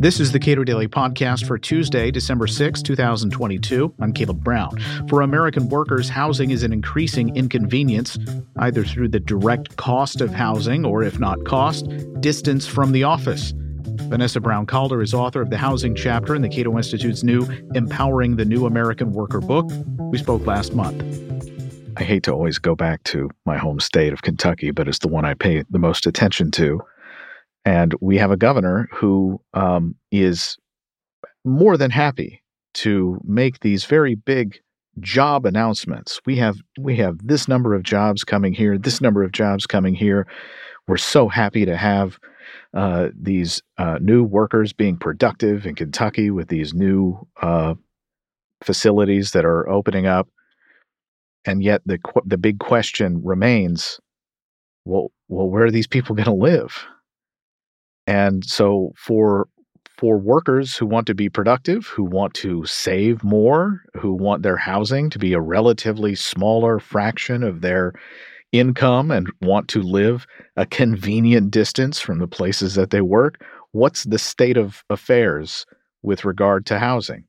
This is the Cato Daily Podcast for Tuesday, December 6, 2022. I'm Caleb Brown. For American workers, housing is an increasing inconvenience, either through the direct cost of housing or, if not cost, distance from the office. Vanessa Brown Calder is author of the housing chapter in the Cato Institute's new Empowering the New American Worker book. We spoke last month. I hate to always go back to my home state of Kentucky, but it's the one I pay the most attention to. And we have a governor who um, is more than happy to make these very big job announcements. We have we have this number of jobs coming here, this number of jobs coming here. We're so happy to have uh, these uh, new workers being productive in Kentucky with these new uh, facilities that are opening up. And yet the the big question remains: Well, well, where are these people going to live? And so for for workers who want to be productive, who want to save more, who want their housing to be a relatively smaller fraction of their income and want to live a convenient distance from the places that they work, what's the state of affairs with regard to housing?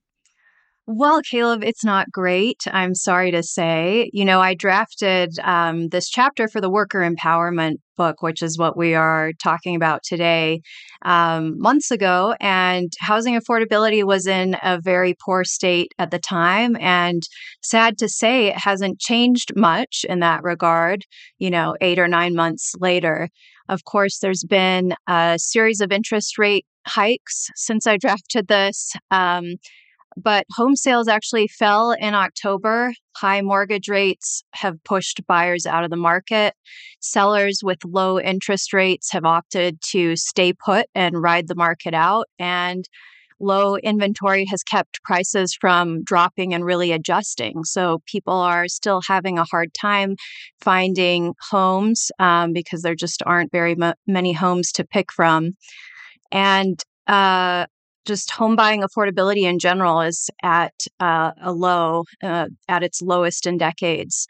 Well, Caleb, it's not great. I'm sorry to say. You know, I drafted um, this chapter for the worker empowerment book, which is what we are talking about today, um, months ago. And housing affordability was in a very poor state at the time. And sad to say, it hasn't changed much in that regard, you know, eight or nine months later. Of course, there's been a series of interest rate hikes since I drafted this. Um, but home sales actually fell in October. High mortgage rates have pushed buyers out of the market. Sellers with low interest rates have opted to stay put and ride the market out. And low inventory has kept prices from dropping and really adjusting. So people are still having a hard time finding homes um, because there just aren't very m- many homes to pick from. And uh, just home buying affordability in general is at uh, a low, uh, at its lowest in decades.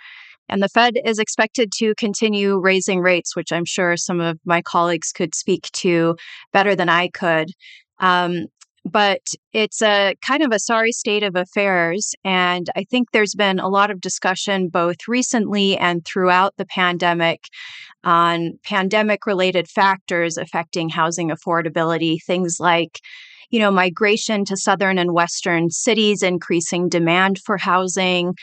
And the Fed is expected to continue raising rates, which I'm sure some of my colleagues could speak to better than I could. Um, but it's a kind of a sorry state of affairs. And I think there's been a lot of discussion both recently and throughout the pandemic on pandemic related factors affecting housing affordability, things like you know, migration to southern and western cities, increasing demand for housing,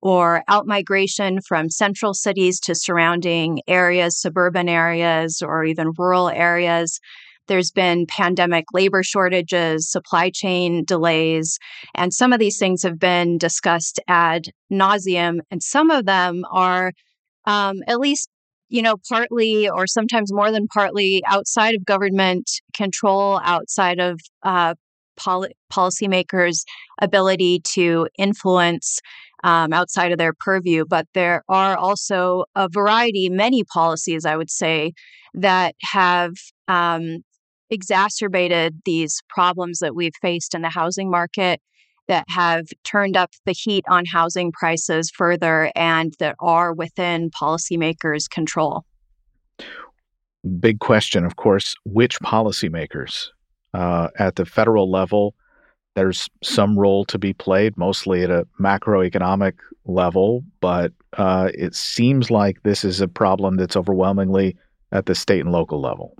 or outmigration from central cities to surrounding areas, suburban areas, or even rural areas. There's been pandemic labor shortages, supply chain delays, and some of these things have been discussed ad nauseum, and some of them are um, at least you know, partly or sometimes more than partly outside of government control, outside of uh, poli- policymakers' ability to influence um, outside of their purview. But there are also a variety, many policies, I would say, that have um, exacerbated these problems that we've faced in the housing market that have turned up the heat on housing prices further and that are within policymakers' control? Big question, of course, which policymakers? Uh, at the federal level, there's some role to be played, mostly at a macroeconomic level, but uh, it seems like this is a problem that's overwhelmingly at the state and local level.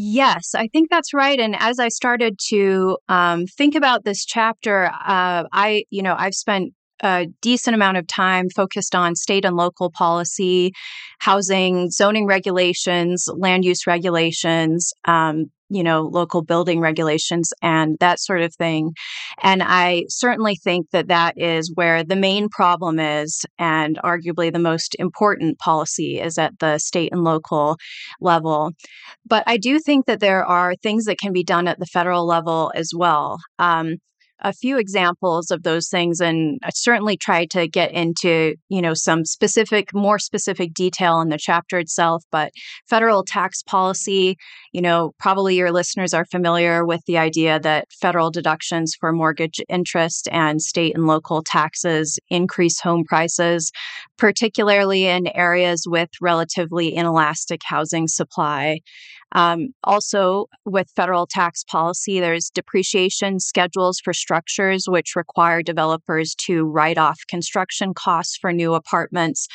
Yes, I think that's right. And as I started to um, think about this chapter, uh, I, you know, I've spent a decent amount of time focused on state and local policy, housing, zoning regulations, land use regulations, um, you know, local building regulations and that sort of thing. And I certainly think that that is where the main problem is, and arguably the most important policy is at the state and local level. But I do think that there are things that can be done at the federal level as well. Um, a few examples of those things and I certainly try to get into, you know, some specific more specific detail in the chapter itself, but federal tax policy, you know, probably your listeners are familiar with the idea that federal deductions for mortgage interest and state and local taxes increase home prices, particularly in areas with relatively inelastic housing supply. Um, also, with federal tax policy, there's depreciation schedules for structures which require developers to write off construction costs for new apartments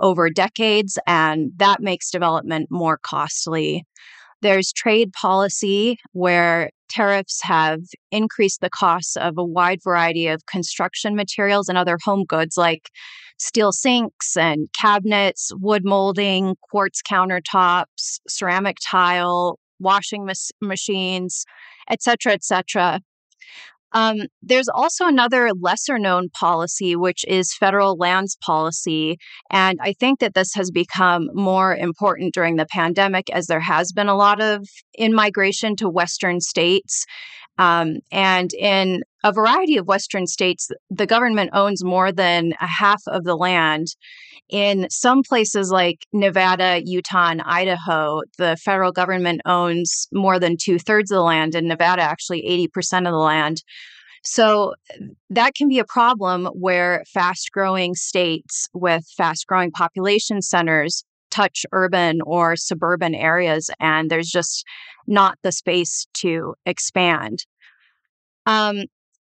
over decades, and that makes development more costly. There's trade policy where tariffs have increased the costs of a wide variety of construction materials and other home goods like steel sinks and cabinets, wood molding, quartz countertops, ceramic tile, washing mas- machines, etc., etc. Um, there's also another lesser known policy, which is federal lands policy. And I think that this has become more important during the pandemic as there has been a lot of in migration to Western states. Um, and in a variety of Western states, the government owns more than a half of the land. In some places like Nevada, Utah, and Idaho, the federal government owns more than two thirds of the land. In Nevada, actually 80% of the land. So that can be a problem where fast growing states with fast growing population centers touch urban or suburban areas, and there's just not the space to expand. Um,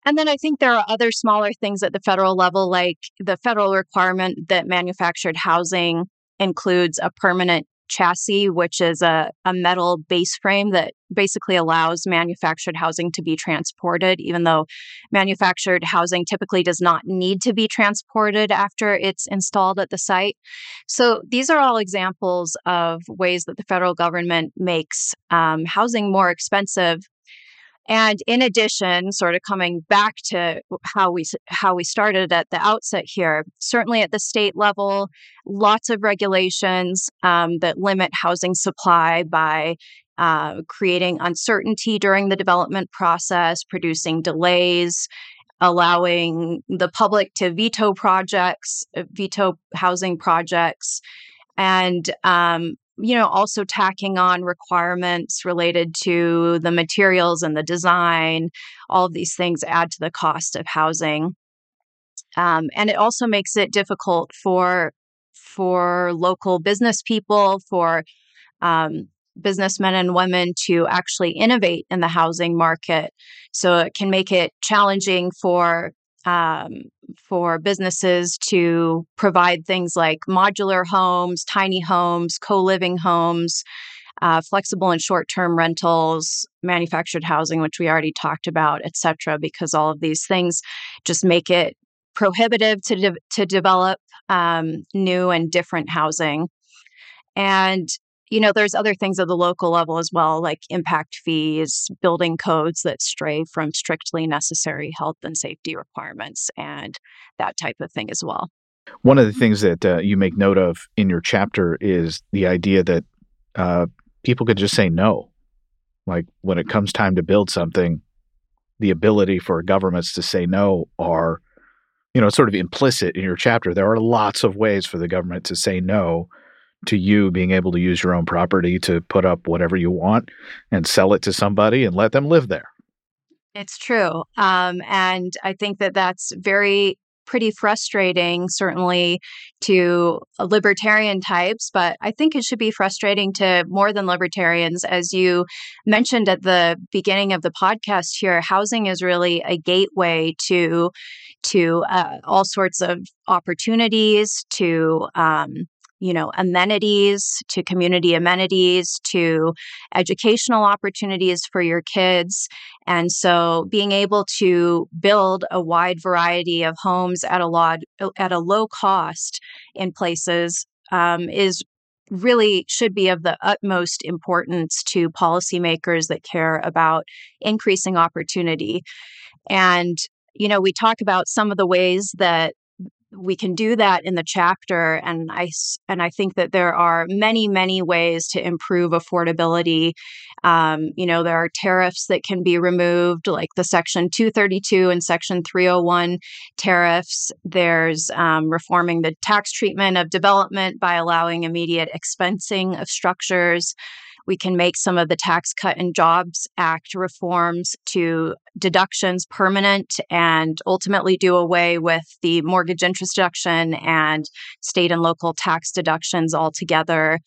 and then I think there are other smaller things at the federal level, like the federal requirement that manufactured housing includes a permanent chassis, which is a, a metal base frame that basically allows manufactured housing to be transported, even though manufactured housing typically does not need to be transported after it's installed at the site. So these are all examples of ways that the federal government makes um, housing more expensive and in addition, sort of coming back to how we how we started at the outset here, certainly at the state level, lots of regulations um, that limit housing supply by uh, creating uncertainty during the development process, producing delays, allowing the public to veto projects, uh, veto housing projects, and um, you know, also tacking on requirements related to the materials and the design. All of these things add to the cost of housing. Um, and it also makes it difficult for for local business people, for um, businessmen and women to actually innovate in the housing market. So it can make it challenging for um, for businesses to provide things like modular homes, tiny homes, co living homes, uh, flexible and short term rentals, manufactured housing, which we already talked about, et cetera, because all of these things just make it prohibitive to, de- to develop um, new and different housing. And you know, there's other things at the local level as well, like impact fees, building codes that stray from strictly necessary health and safety requirements, and that type of thing as well. One of the things that uh, you make note of in your chapter is the idea that uh, people could just say no. Like when it comes time to build something, the ability for governments to say no are, you know, sort of implicit in your chapter. There are lots of ways for the government to say no to you being able to use your own property to put up whatever you want and sell it to somebody and let them live there. It's true. Um, and I think that that's very pretty frustrating, certainly to libertarian types, but I think it should be frustrating to more than libertarians. As you mentioned at the beginning of the podcast here, housing is really a gateway to to uh, all sorts of opportunities, to um, you know, amenities to community amenities to educational opportunities for your kids. And so being able to build a wide variety of homes at a lot at a low cost in places um, is really should be of the utmost importance to policymakers that care about increasing opportunity. And you know, we talk about some of the ways that we can do that in the chapter and i and i think that there are many many ways to improve affordability. Um, you know there are tariffs that can be removed like the section 232 and section 301 tariffs. There's um, reforming the tax treatment of development by allowing immediate expensing of structures We can make some of the Tax Cut and Jobs Act reforms to deductions permanent and ultimately do away with the mortgage interest deduction and state and local tax deductions altogether.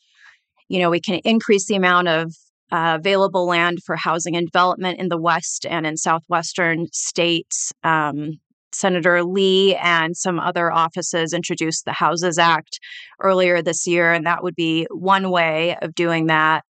You know, we can increase the amount of uh, available land for housing and development in the West and in southwestern states. Um, Senator Lee and some other offices introduced the Houses Act earlier this year, and that would be one way of doing that.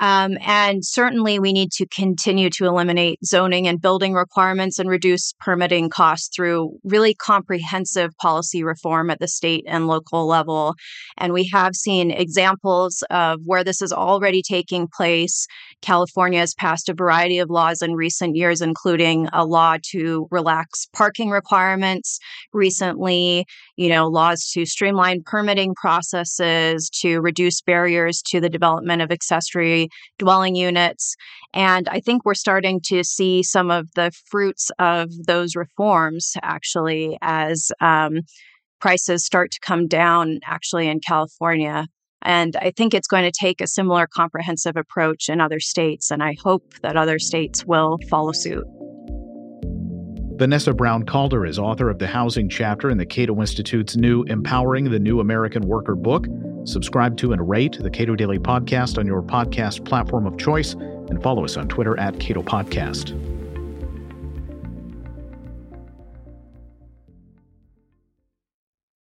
Um, and certainly, we need to continue to eliminate zoning and building requirements and reduce permitting costs through really comprehensive policy reform at the state and local level. And we have seen examples of where this is already taking place. California has passed a variety of laws in recent years, including a law to relax parking requirements recently, you know, laws to streamline permitting processes, to reduce barriers to the development of accessory dwelling units. And I think we're starting to see some of the fruits of those reforms actually as um, prices start to come down actually in California. And I think it's going to take a similar comprehensive approach in other states. And I hope that other states will follow suit. Vanessa Brown Calder is author of the housing chapter in the Cato Institute's new Empowering the New American Worker book. Subscribe to and rate the Cato Daily Podcast on your podcast platform of choice and follow us on Twitter at Cato Podcast.